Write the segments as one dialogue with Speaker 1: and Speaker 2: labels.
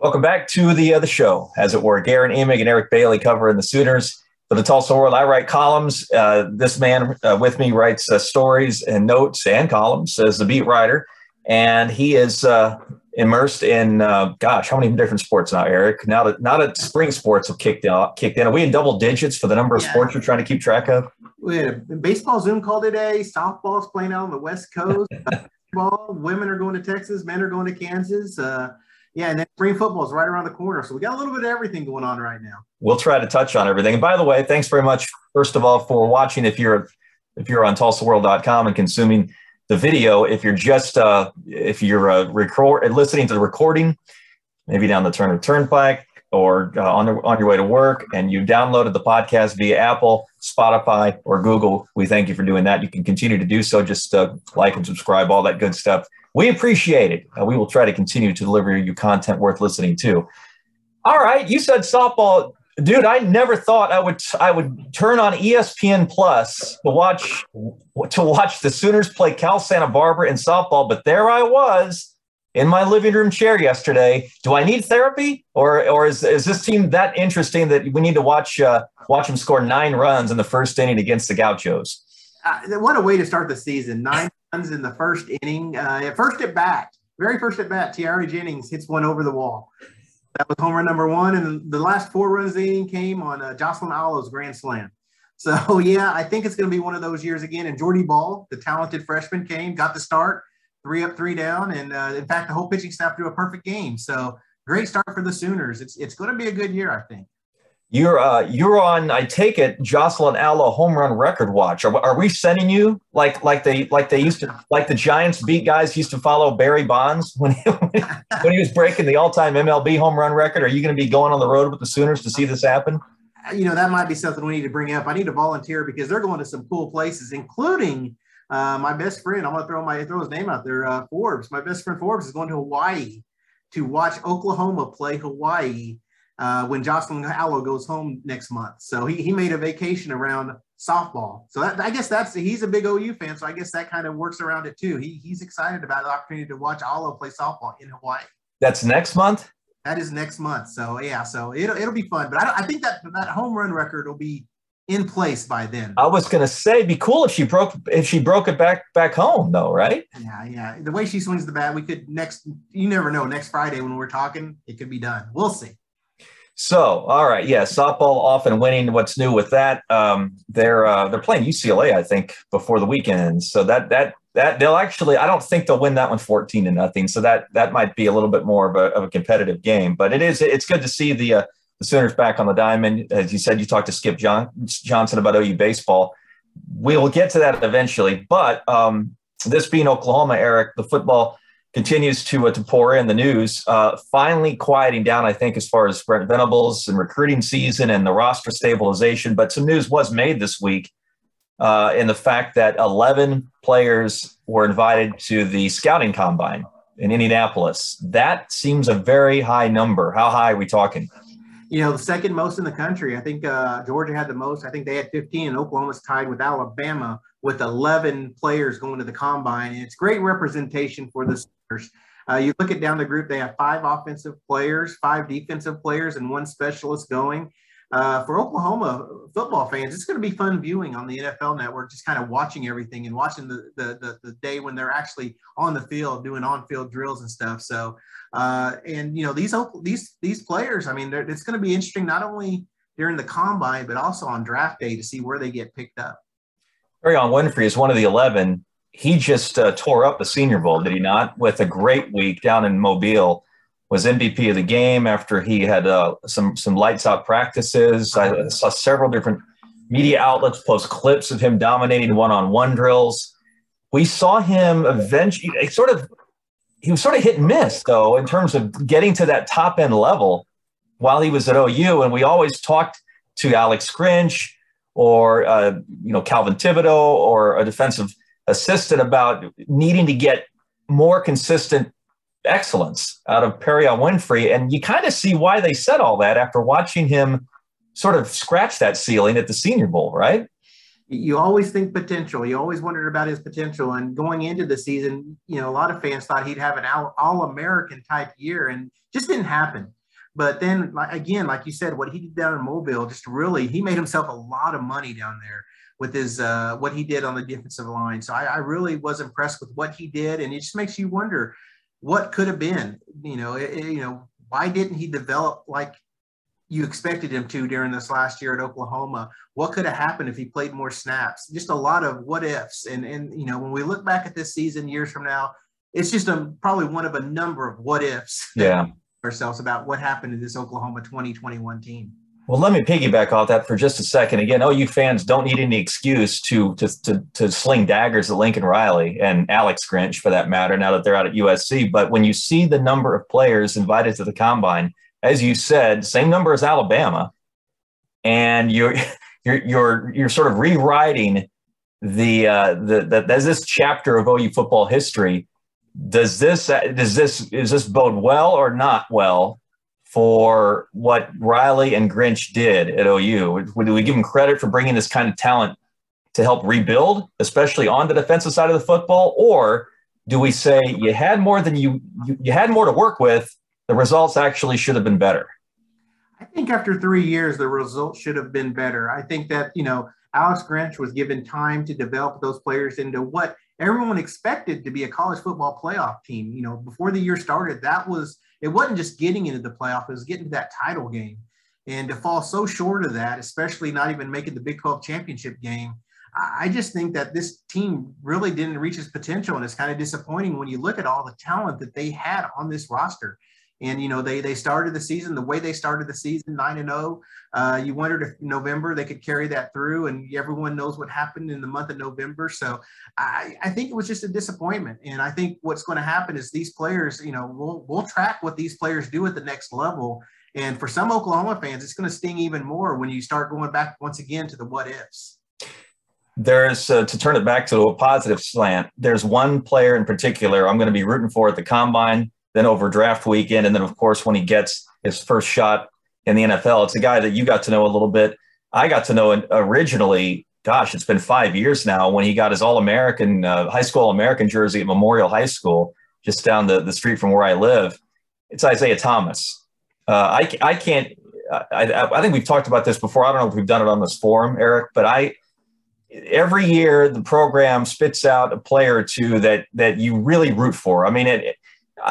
Speaker 1: Welcome back to the uh, the show, as it were. Guerin Emig and Eric Bailey covering the Sooners for the Tulsa World. I write columns. Uh, this man uh, with me writes uh, stories and notes and columns as the beat writer, and he is uh, immersed in uh, gosh, how many different sports now, Eric? Now that now that spring sports have kicked out, kicked in, are we in double digits for the number of yeah. sports you're trying to keep track of?
Speaker 2: We had a baseball Zoom call today. Softball's playing out on the West Coast. Ball, women are going to Texas, men are going to Kansas. Yeah, and then spring football is right around the corner. So we got a little bit of everything going on right now.
Speaker 1: We'll try to touch on everything. And by the way, thanks very much, first of all, for watching. If you're if you're on TulsaWorld.com and consuming the video, if you're just uh, if you're uh, record listening to the recording, maybe down the Turner Turnpike or uh, on the, on your way to work, and you downloaded the podcast via Apple, Spotify, or Google, we thank you for doing that. You can continue to do so. Just uh, like and subscribe, all that good stuff. We appreciate it. Uh, we will try to continue to deliver you content worth listening to. All right, you said softball, dude. I never thought I would I would turn on ESPN Plus to watch to watch the Sooners play Cal Santa Barbara in softball, but there I was in my living room chair yesterday. Do I need therapy, or or is, is this team that interesting that we need to watch uh, watch them score nine runs in the first inning against the Gauchos?
Speaker 2: Uh, what a way to start the season! Nine runs in the first inning. Uh, first at bat, very first at bat, Tiare Jennings hits one over the wall. That was home run number one, and the last four runs the inning came on uh, Jocelyn Alo's grand slam. So yeah, I think it's going to be one of those years again. And Jordy Bahl, the talented freshman, came, got the start, three up, three down, and uh, in fact, the whole pitching staff do a perfect game. So great start for the Sooners. It's it's going to be a good year, I think.
Speaker 1: You're uh, you're on. I take it, Jocelyn Alo home run record watch. Are, are we sending you like like they like they used to like the Giants beat guys used to follow Barry Bonds when he, when he was breaking the all time MLB home run record? Are you going to be going on the road with the Sooners to see this happen?
Speaker 2: You know that might be something we need to bring up. I need to volunteer because they're going to some cool places, including uh, my best friend. I'm going to throw my throw his name out there. Uh, Forbes, my best friend Forbes, is going to Hawaii to watch Oklahoma play Hawaii uh, when Jocelyn Alo goes home next month. So he, he made a vacation around softball. So that, I guess that's he's a big OU fan. So I guess that kind of works around it too. He, he's excited about the opportunity to watch Alo play softball in Hawaii.
Speaker 1: That's next month.
Speaker 2: That is next month. So yeah, so it'll it'll be fun. But I, I think that that home run record will be in place by then.
Speaker 1: I was gonna say, be cool if she broke if she broke it back back home, though, right?
Speaker 2: Yeah, yeah. The way she swings the bat, we could next. You never know. Next Friday when we're talking, it could be done. We'll see.
Speaker 1: So, all right, yeah, softball often winning. What's new with that? Um, they're uh, they're playing UCLA, I think, before the weekend. So that that that they'll actually, I don't think they'll win that one 14 to nothing. So that that might be a little bit more of a, of a competitive game. But it is it's good to see the uh, the Sooners back on the diamond. As you said, you talked to Skip John, Johnson about OU baseball. We will get to that eventually. But um, this being Oklahoma, Eric, the football continues to uh, to pour in the news. Uh, finally quieting down, I think, as far as Brent Venables and recruiting season and the roster stabilization. But some news was made this week uh, in the fact that 11 players were invited to the scouting combine in Indianapolis. That seems a very high number. How high are we talking?
Speaker 2: You know, the second most in the country. I think uh, Georgia had the most. I think they had 15, and Oklahoma's tied with Alabama with 11 players going to the combine. And it's great representation for the uh, you look at down the group, they have five offensive players, five defensive players, and one specialist going. Uh, for Oklahoma football fans, it's going to be fun viewing on the NFL network, just kind of watching everything and watching the, the, the, the day when they're actually on the field doing on-field drills and stuff. So, uh, and you know, these, these, these players, I mean, it's going to be interesting, not only during the combine, but also on draft day to see where they get picked up.
Speaker 1: Perrion Winfrey is one of the 11 he just uh, tore up the Senior Bowl, did he not? With a great week down in Mobile, was MVP of the game after he had uh, some some lights out practices. I saw several different media outlets post clips of him dominating one on one drills. We saw him eventually sort of he was sort of hit and miss though in terms of getting to that top end level while he was at OU, and we always talked to Alex Grinch or uh, you know Calvin Thibodeaux or a defensive assistant about needing to get more consistent excellence out of Perrion Winfrey. And you kind of see why they said all that after watching him sort of scratch that ceiling at the Senior Bowl, right?
Speaker 2: you always think potential. You always wondered about his potential. And going into the season, you know, a lot of fans thought he'd have an all American type year and just didn't happen. But then, again, like you said, what he did down in Mobile, just really, he made himself a lot of money down there with his uh, what he did on the defensive line. So I, I really was impressed with what he did, and it just makes you wonder what could have been. You know, it, it, you know, why didn't he develop like you expected him to during this last year at Oklahoma. What could have happened if he played more snaps? Just a lot of what ifs. And and you know, when we look back at this season years from now, it's just a probably one of a number of what ifs.
Speaker 1: Yeah.
Speaker 2: Ourselves about what happened to this Oklahoma 2021 team.
Speaker 1: Well, let me piggyback off that for just a second. Again, OU fans don't need any excuse to to to, to sling daggers at Lincoln Riley and Alex Grinch, for that matter. Now that they're out at USC, but when you see the number of players invited to the combine, as you said, same number as Alabama, and you're you're you're you're sort of rewriting the uh, the, the this chapter of OU football history. Does this does this is this bode well or not well for what Riley and Grinch did at OU? Do we give them credit for bringing this kind of talent to help rebuild, especially on the defensive side of the football, or do we say you had more than you you, you had more to work with? The results actually should have been better.
Speaker 2: I think after three years, the results should have been better. I think that, you know, Alex Grinch was given time to develop those players into what everyone expected to be a college football playoff team. You know, before the year started, that was, it wasn't just getting into the playoff, it was getting to that title game. And to fall so short of that, especially not even making the Big 12 championship game, I just think that this team really didn't reach its potential. And it's kind of disappointing when you look at all the talent that they had on this roster. And you know they they started the season the way they started the season nine and zero. Oh. Uh, you wondered if November they could carry that through, and everyone knows what happened in the month of November. So I, I think it was just a disappointment. And I think what's going to happen is these players, you know, we'll we'll track what these players do at the next level. And for some Oklahoma fans, it's going to sting even more when you start going back once again to the what ifs
Speaker 1: there's uh, to turn it back to a positive slant. There's one player in particular I'm going to be rooting for at the combine then over draft weekend, and then of course when he gets his first shot in the NFL, it's a guy that you got to know a little bit. I got to know originally. Gosh, it's been five years now when he got his All American uh, high school American jersey at Memorial High School, just down the, the street from where I live. It's Isaiah Thomas. Uh, I I can't. I, I think we've talked about this before. I don't know if we've done it on this forum, Eric, but I every year the program spits out a player or two that that you really root for. I mean, it,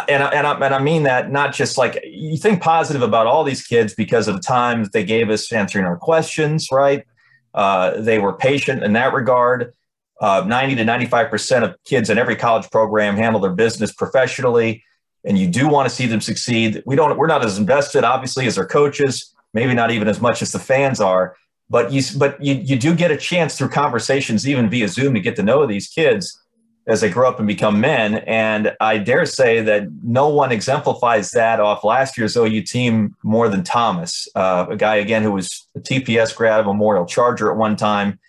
Speaker 1: and I, and I, and I mean that not just like you think positive about all these kids because of the times they gave us answering our questions, right? Uh, they were patient in that regard. Uh, 90 to 95 percent of kids in every college program handle their business professionally, and you do want to see them succeed. We don't. We're not as invested, obviously, as our coaches. Maybe not even as much as the fans are. But you, but you, you do get a chance through conversations, even via Zoom, to get to know these kids as they grow up and become men. And I dare say that no one exemplifies that off last year's OU team more than Thomas, uh, a guy, again, who was a TPS grad, of Memorial Charger at one time,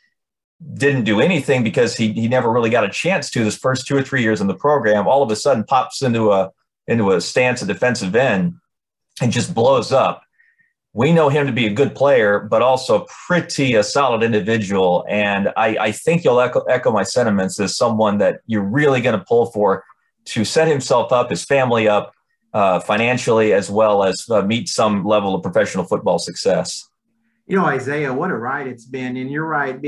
Speaker 1: didn't do anything because he, he never really got a chance to this first two or three years in the program. All of a sudden pops into a, into a stance of defensive end and just blows up we know him to be a good player, but also pretty a solid individual. And I, I think you'll echo, echo my sentiments as someone that you're really going to pull for to set himself up, his family up uh, financially, as well as uh, meet some level of professional football success.
Speaker 2: You know, Isaiah, what a ride it's been. And you're right.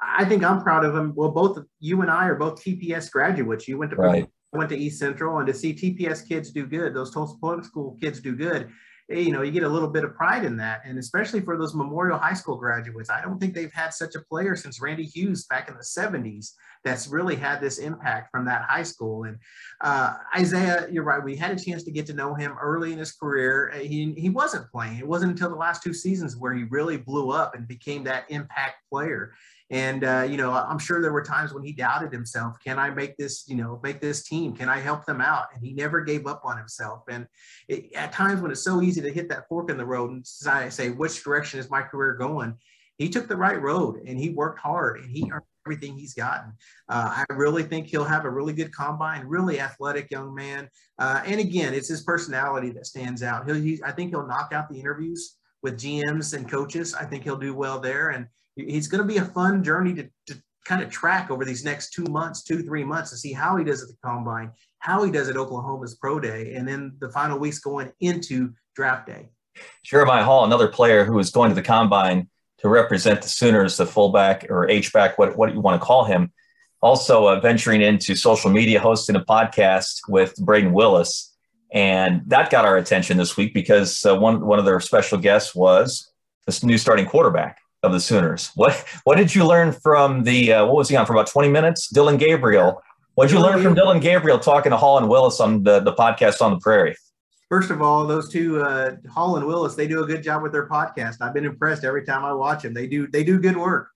Speaker 2: I think I'm proud of him. Well, both you and I are both TPS graduates. You went to right. went to East Central, and to see TPS kids do good, those Tulsa Public School kids do good you know, you get a little bit of pride in that. And especially for those Memorial High School graduates, I don't think they've had such a player since Randy Hughes back in the 70s that's really had this impact from that high school. And uh, Isaiah, you're right. We had a chance to get to know him early in his career. He, he wasn't playing. It wasn't until the last two seasons where he really blew up and became that impact player. And uh, you know, I'm sure there were times when he doubted himself. Can I make this? You know, make this team? Can I help them out? And he never gave up on himself. And it, at times when it's so easy to hit that fork in the road and say, which direction is my career going? He took the right road and he worked hard and he earned everything he's gotten. Uh, I really think he'll have a really good combine, really athletic young man. Uh, and again, it's his personality that stands out. He'll, he, I think he'll knock out the interviews with GMs and coaches. I think he'll do well there. And he's going to be a fun journey to, to kind of track over these next two months, two, three months to see how he does at the combine, how he does at Oklahoma's pro day, and then the final weeks going into draft day.
Speaker 1: Jeremiah Hall, another player who is going to the combine to represent the Sooners, the fullback or H-back, what, what you want to call him, also uh, venturing into social media, hosting a podcast with Brayden Willis. And that got our attention this week because uh, one, one of their special guests was this new starting quarterback of the Sooners. What what did you learn from the uh, what was he on for about 20 minutes? Dillon Gabriel. What did you learn from Dillon Gabriel talking to Hall and Willis on the, the podcast on the prairie?
Speaker 2: First of all, those two, uh, Hall and Willis, they do a good job with their podcast. I've been impressed every time I watch them. They do they do good work.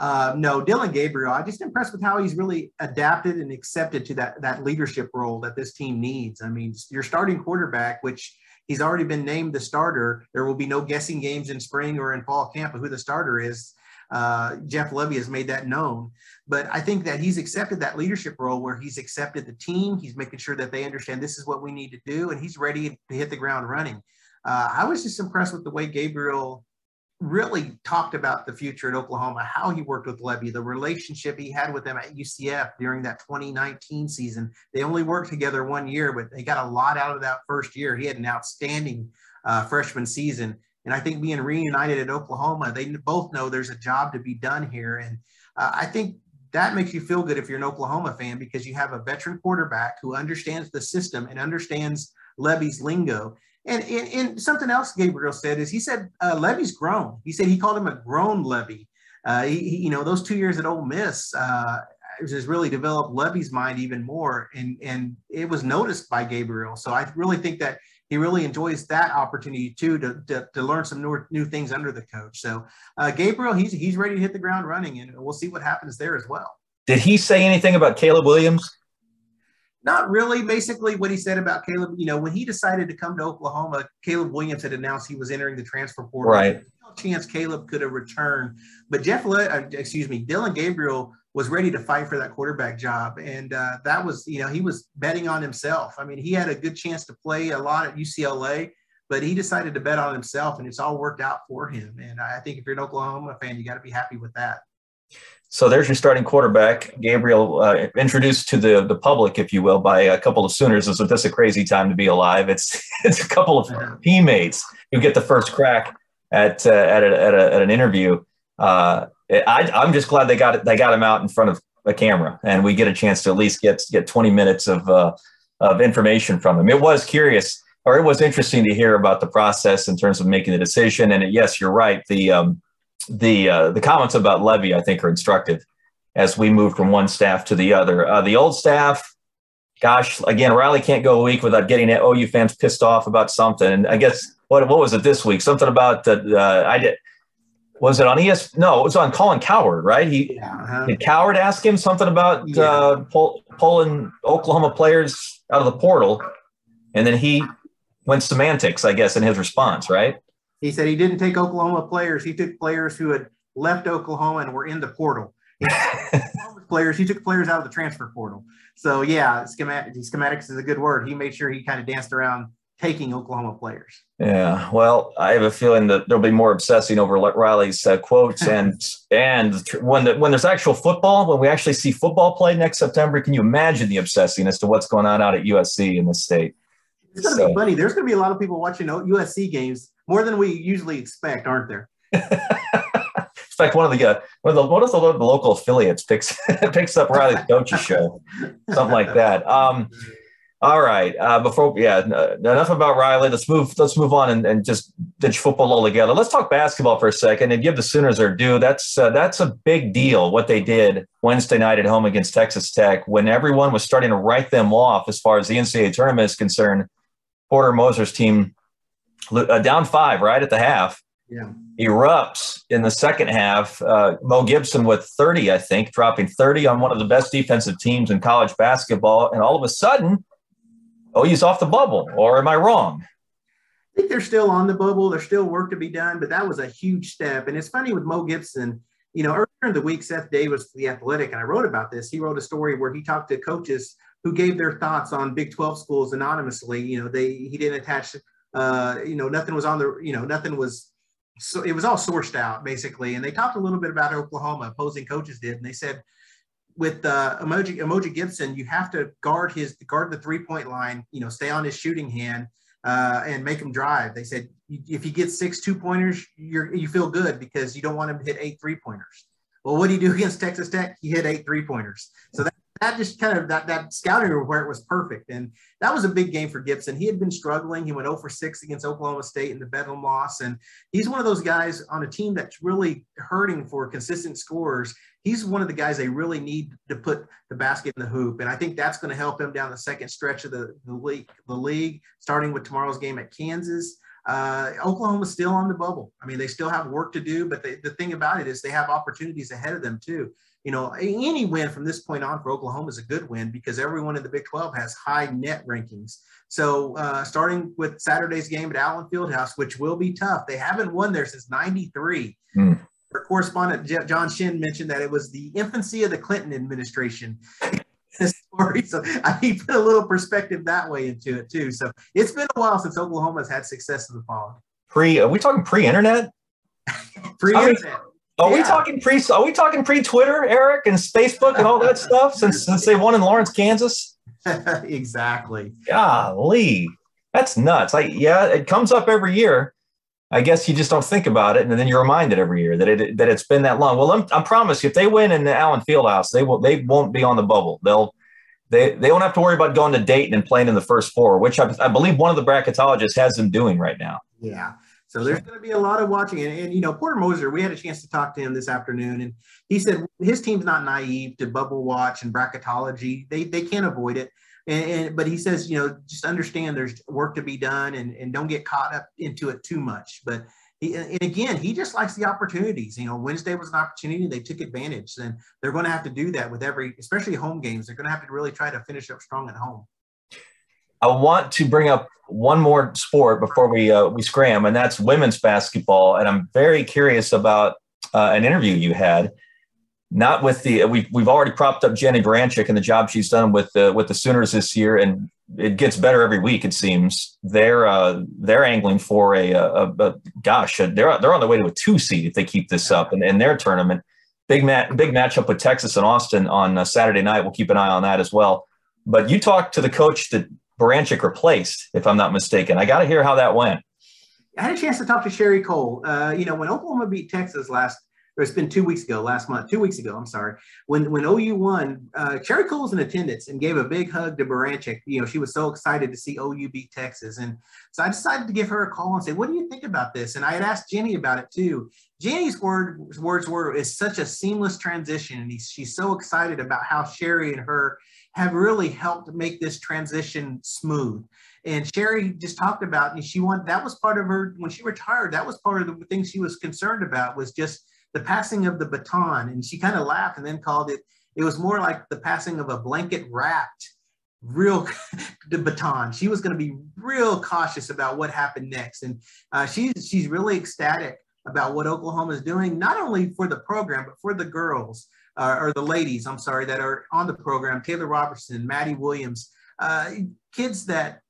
Speaker 2: Uh, no, Dillon Gabriel, I just impressed with how he's really adapted and accepted to that that leadership role that this team needs. I mean, your starting quarterback, which He's already been named the starter. There will be no guessing games in spring or in fall camp of who the starter is. Uh, Jeff Lebby has made that known. But I think that he's accepted that leadership role where he's accepted the team. He's making sure that they understand this is what we need to do, and he's ready to hit the ground running. Uh, I was just impressed with the way Gabriel really talked about the future at Oklahoma, how he worked with Lebby, the relationship he had with them at UCF during that 2019 season. They only worked together one year, but they got a lot out of that first year. He had an outstanding uh, freshman season. And I think being reunited at Oklahoma, they both know there's a job to be done here. And uh, I think that makes you feel good if you're an Oklahoma fan because you have a veteran quarterback who understands the system and understands Lebby's lingo. And, and, and, something else Gabriel said is he said uh, Lebby's grown. He said he called him a grown Lebby. Uh, he, he, you know, those two years at Ole Miss uh, has really developed Lebby's mind even more, and and it was noticed by Gabriel. So I really think that he really enjoys that opportunity too to, to, to learn some new, new things under the coach. So uh, Gabriel, he's he's ready to hit the ground running, and we'll see what happens there as well.
Speaker 1: Did he say anything about Caleb Williams?
Speaker 2: Not really. Basically, what he said about Caleb, you know, when he decided to come to Oklahoma, Caleb Williams had announced he was entering the transfer portal.
Speaker 1: Right.
Speaker 2: No chance Caleb could have returned, but Jeff, Le- uh, excuse me, Dillon Gabriel was ready to fight for that quarterback job, and uh, that was, you know, he was betting on himself. I mean, he had a good chance to play a lot at UCLA, but he decided to bet on himself, and it's all worked out for him. And I think if you're an Oklahoma fan, you got to be happy with that.
Speaker 1: So there's your starting quarterback, Gabriel, uh, introduced to the the public, if you will, by a couple of Sooners. Is this a crazy time to be alive? It's it's a couple of teammates who get the first crack at uh, at, a, at, a, at, an interview. Uh, I, I'm just glad they got it. They got him out in front of a camera, and we get a chance to at least get get 20 minutes of uh, of information from him. It was curious, or it was interesting to hear about the process in terms of making the decision. And yes, you're right. The um, the uh, the comments about Lebby, I think, are instructive as we move from one staff to the other. Uh, the old staff, gosh, again, Riley can't go a week without getting OU fans pissed off about something. And I guess what what was it this week? Something about uh, uh, I did. Was it on ES? No, it was on Colin Cowherd, right? He uh-huh. did Cowherd ask him something about yeah. uh, pull, pulling Oklahoma players out of the portal, and then he went semantics, I guess, in his response, right?
Speaker 2: He said he didn't take Oklahoma players. He took players who had left Oklahoma and were in the portal. He players. He took players out of the transfer portal. So yeah, schematic, schematics is a good word. He made sure he kind of danced around taking Oklahoma players.
Speaker 1: Yeah, well, I have a feeling that there'll be more obsessing over Riley's uh, quotes and and when the, when there's actual football, when we actually see football play next September, can you imagine the obsessing as to what's going on out at USC in the state?
Speaker 2: It's going to so. be funny. There's going to be a lot of people watching USC games more than we usually expect, aren't there? in
Speaker 1: fact, one of the uh, one of the one of the, local affiliates picks picks up Riley's coach's show, something like that. Um, all right. Uh, before, yeah, enough about Riley. Let's move. Let's move on and, and just ditch football altogether. Let's talk basketball for a second and give the Sooners their due. That's uh, that's a big deal. What they did Wednesday night at home against Texas Tech, when everyone was starting to write them off as far as the NCAA tournament is concerned. Porter Moser's team uh, down five right at the half.
Speaker 2: Yeah.
Speaker 1: Erupts in the second half. Uh, Mo Gibson with 30, I think, dropping 30 on one of the best defensive teams in college basketball. And all of a sudden, oh, he's off the bubble. Or am I wrong?
Speaker 2: I think they're still on the bubble. There's still work to be done, but that was a huge step. And it's funny with Mo Gibson, you know, earlier in the week, Seth Davis, the athletic, and I wrote about this. He wrote a story where he talked to coaches who gave their thoughts on Big 12 schools anonymously. You know, they he didn't attach uh, you know, nothing was on the, you know, nothing was so it was all sourced out basically, and they talked a little bit about Oklahoma. Opposing coaches did, and they said with uh, Emoji, Umoja Gibson, you have to guard his guard the three point line. You know, stay on his shooting hand uh, and make him drive. They said if you get six two pointers, you're, you feel good because you don't want him to hit eight three pointers. Well, what do you do against Texas Tech? He hit eight three pointers. So that, that just kind of that that scouting report was perfect, and that was a big game for Gibson. He had been struggling. He went 0 for 6 against Oklahoma State in the Bedlam loss, and he's one of those guys on a team that's really hurting for consistent scores. He's one of the guys they really need to put the basket in the hoop, and I think that's going to help him down the second stretch of the, the league. The league, starting with tomorrow's game at Kansas. Uh, Oklahoma's still on the bubble. I mean, they still have work to do, but they, the thing about it is they have opportunities ahead of them too you know, any win from this point on for Oklahoma is a good win because everyone in the Big 12 has high net rankings. So uh, starting with Saturday's game at Allen Fieldhouse, which will be tough. They haven't won there since 93. Mm. Our correspondent John Shin mentioned that it was the infancy of the Clinton administration. story. So I put a little perspective that way into it too. So it's been a while since Oklahoma's had success in the fall.
Speaker 1: Pre, are we talking pre-internet?
Speaker 2: pre-internet.
Speaker 1: Are yeah. we talking pre? Are we talking pre Twitter, Eric, and Facebook and all that stuff since since they won in Lawrence, Kansas?
Speaker 2: exactly.
Speaker 1: Golly, that's nuts. I yeah, it comes up every year. I guess you just don't think about it, and then you're reminded every year that it that it's been that long. Well, I'm, I promise you, if they win in the Allen Fieldhouse, they will they won't be on the bubble. They'll they they won't have to worry about going to Dayton and playing in the first four, which I, I believe one of the bracketologists has them doing right now.
Speaker 2: Yeah. So there's going to be a lot of watching. And, and, you know, Porter Moser, we had a chance to talk to him this afternoon, and he said his team's not naive to bubble watch and bracketology. They they can't avoid it. And, and, but he says, you know, just understand there's work to be done, and and don't get caught up into it too much. But he, and again, he just likes the opportunities. You know, Wednesday was an opportunity; they took advantage, and they're going to have to do that with every, especially home games. They're going to have to really try to finish up strong at home.
Speaker 1: I want to bring up one more sport before we uh, we scram, and that's women's basketball. And I'm very curious about uh, an interview you had. Not with the we've we've already propped up Jennie Baranczyk and the job she's done with the with the Sooners this year, and it gets better every week. It seems they're uh, they're angling for a, a, a gosh they're they're on the way to a two seed if they keep this up in, in their tournament. Big mat big matchup with Texas and Austin on uh, Saturday night. We'll keep an eye on that as well. But you talked to the coach that Baranczyk replaced, if I'm not mistaken. I got to hear how that went.
Speaker 2: I had a chance to talk to Sherri Coale. Uh, you know, when Oklahoma beat Texas last, or it's been two weeks ago, last month, two weeks ago, I'm sorry. When when OU won, uh, Sherri Coale was in attendance and gave a big hug to Baranczyk. You know, she was so excited to see OU beat Texas. And so I decided to give her a call and say, what do you think about this? And I had asked Jennie about it too. Jennie's word, words were, it's such a seamless transition. And she's so excited about how Sherri and her have really helped make this transition smooth. And Sherri just talked about, and she wanted that was part of her when she retired. That was part of the thing she was concerned about was just the passing of the baton. And she kind of laughed and then called it. It was more like the passing of a blanket wrapped real the baton. She was going to be real cautious about what happened next, and uh, she's she's really ecstatic about what Oklahoma is doing, not only for the program but for the girls uh, or the ladies, I'm sorry, that are on the program, Taylor Robertson, Maddie Williams, uh, kids that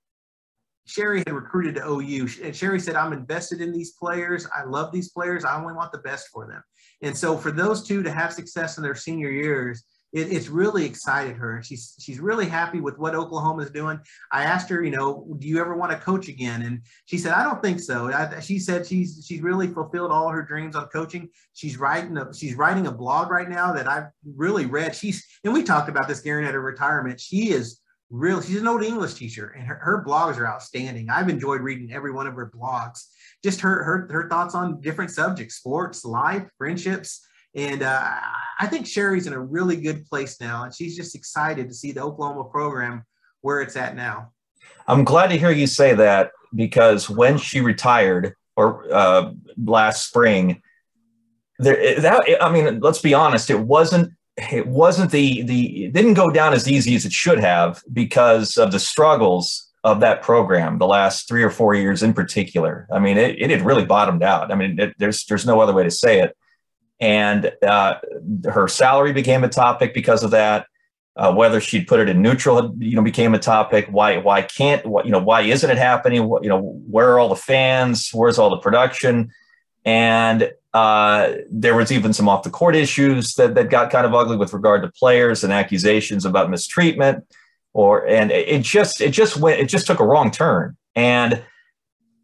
Speaker 2: Sherri had recruited to OU. And Sherri said, I'm invested in these players. I love these players. I only want the best for them. And so for those two to have success in their senior years, it, it's really excited her. She's she's really happy with what Oklahoma is doing. I asked her, you know, do you ever want to coach again? And she said, I don't think so. I, she said she's she's really fulfilled all her dreams on coaching. She's writing a she's writing a blog right now that I've really read. She's and we talked about this, Guerin, at her retirement. She is real. She's an old English teacher, and her, her blogs are outstanding. I've enjoyed reading every one of her blogs. Just her her her thoughts on different subjects, sports, life, friendships and uh, I think Sherri's in a really good place now, and she's just excited to see the Oklahoma program where it's at now.
Speaker 1: I'm glad to hear you say that because when she retired or uh, last spring, there that I mean, let's be honest, it wasn't it wasn't the the didn't go down as easy as it should have because of the struggles of that program the last three or four years in particular. I mean, it, it had really bottomed out. I mean, it, there's there's no other way to say it and uh, her salary became a topic because of that. Uh, whether she'd put it in neutral, you know, became a topic. Why? Why can't? What, you know? Why isn't it happening? What, you know, where are all the fans? Where's all the production? And uh, there was even some off the court issues that, that got kind of ugly with regard to players and accusations about mistreatment or and it just it just went it just took a wrong turn and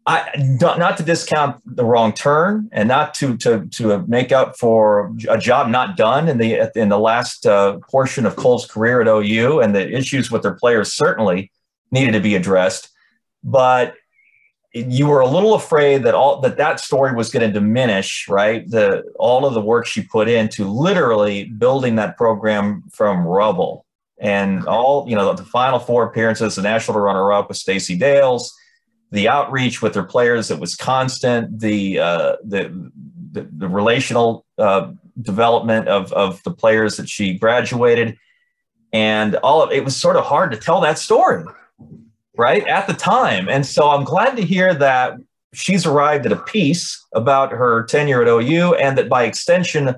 Speaker 1: I not to discount the wrong turn and not to to to make up for a job not done in the in the last uh, portion of Coale's career at OU and the issues with their players certainly needed to be addressed. But you were a little afraid that all that that story was going to diminish right? The all of the work she put into literally building that program from rubble. And all you know the final four appearances the national runner up with Stacey Dales the outreach with their players it was constant. The uh, the, the, the relational uh, development of of the players that she graduated. And all of it was sort of hard to tell that story right at the time. And so i'm glad to hear that she's arrived at a piece about her tenure at ou and that by extension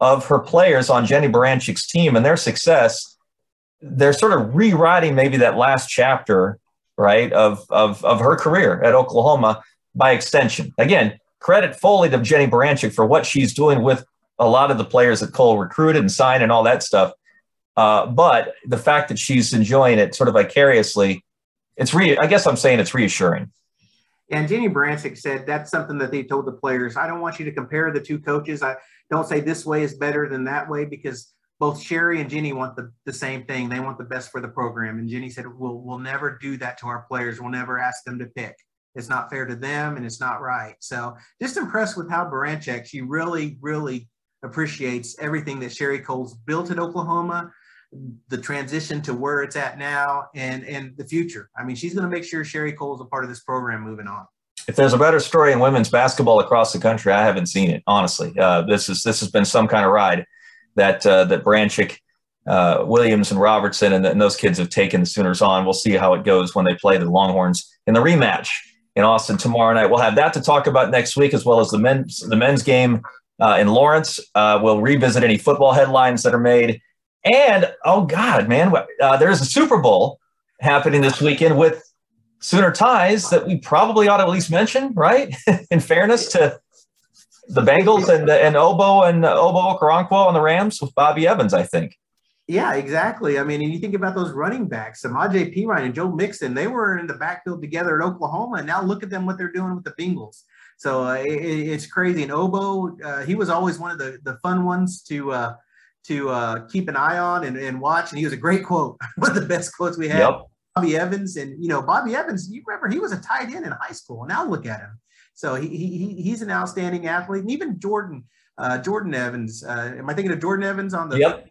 Speaker 1: of her players on Jennie baranczyk's team and their success they're sort of rewriting maybe that last chapter right, of, of, of her career at Oklahoma by extension. Again, credit fully to Jennie Baranczyk for what she's doing with a lot of the players that Coale recruited and signed and all that stuff. Uh, but the fact that she's enjoying it sort of vicariously, it's re- I guess I'm saying it's reassuring.
Speaker 2: And Jennie Baranczyk said that's something that they told the players. I don't want you to compare the two coaches. I don't say this way is better than that way because both Sherri and Jennie want the, the same thing. They want the best for the program. And Jennie said, we'll, we'll never do that to our players. We'll never ask them to pick. It's not fair to them and it's not right. So just impressed with how Baranczyk, she really, really appreciates everything that Sherri Coale's built at Oklahoma, the transition to where it's at now and, and the future. I mean, she's going to make sure Sherri Coale's a part of this program moving on
Speaker 1: if there's a better story in women's basketball across the country, I haven't seen it. Honestly, uh, this is this has been some kind of ride that uh, that Baranczyk, uh, Williams, and Robertson and, and, those kids have taken the Sooners on. We'll see how it goes when they play the Longhorns in the rematch in Austin tomorrow night. We'll have that to talk about next week, as well as the men's the men's game uh, in Lawrence. Uh, we'll revisit any football headlines that are made. And oh God, man, uh, there's a Super Bowl happening this weekend with Sooner ties that we probably ought to at least mention, right? in fairness to the Bengals and and Ogbo and uh, Ogbo Okoronkwo and the Rams with Bobby Evans, I think.
Speaker 2: Yeah, exactly. I mean, and you think about those running backs, Samaje Perine and Joe Mixon, they were in the backfield together at Oklahoma, and now look at them what they're doing with the Bengals. So uh, it, it's crazy. And Ogbo, uh, he was always one of the, the fun ones to uh, to uh, keep an eye on and, and watch. And he was a great quote, one of the best quotes we had. Yep. Bobby Evans, and you know Bobby Evans, you remember he was a tight end in high school. Now look at him. So he, he he's an outstanding athlete, and even Jordan uh, Jordan Evans. Uh, am I thinking of Jordan Evans on the
Speaker 1: yep.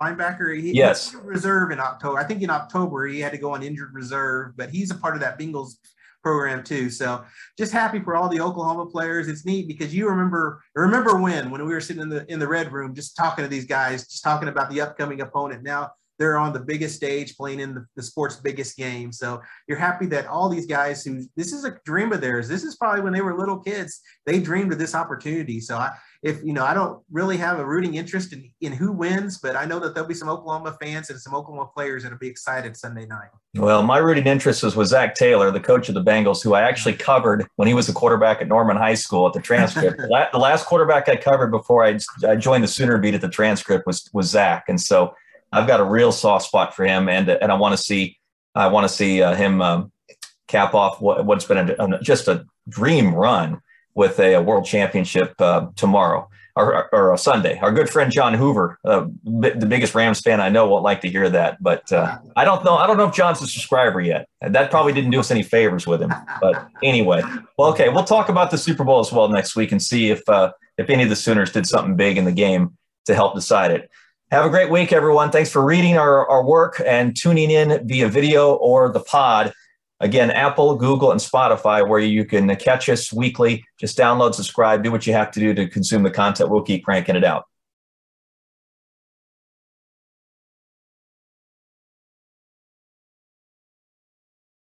Speaker 2: linebacker? He,
Speaker 1: yes,
Speaker 2: reserve in October. I think in October he had to go on injured reserve, but he's a part of that Bengals program too. So just happy for all the Oklahoma players. It's neat because you remember remember when when we were sitting in the in the red room just talking to these guys, just talking about the upcoming opponent. Now they're on the biggest stage playing in the, the sport's biggest game. So you're happy that all these guys who this is a dream of theirs. This is probably when they were little kids, they dreamed of this opportunity. So I, if you know, I don't really have a rooting interest in, in who wins, but I know that there'll be some Oklahoma fans and some Oklahoma players that'll be excited Sunday night.
Speaker 1: Well, my rooting interest was with Zac Taylor, the coach of the Bengals, who I actually covered when he was a quarterback at Norman High School at the transcript. the last quarterback I covered before I, I joined the Sooner beat at the transcript was was Zac, and so I've got a real soft spot for him, and and I want to see I want to see uh, him um, cap off what, what's been a, a, just a dream run with a, a world championship uh, tomorrow or, or, a Sunday. Our good friend John Hoover, uh, the biggest Rams fan I know, won't like to hear that, but uh, I don't know. I don't know if John's a subscriber yet. That probably didn't do us any favors with him. But anyway, well, okay, we'll talk about the Super Bowl as well next week and see if uh, if any of the Sooners did something big in the game to help decide it. Have a great week, everyone. Thanks for reading our, our work and tuning in via video or the pod. Again, Apple, Google, and Spotify, where you can catch us weekly. Just download, subscribe, do what you have to do to consume the content. We'll keep cranking it out.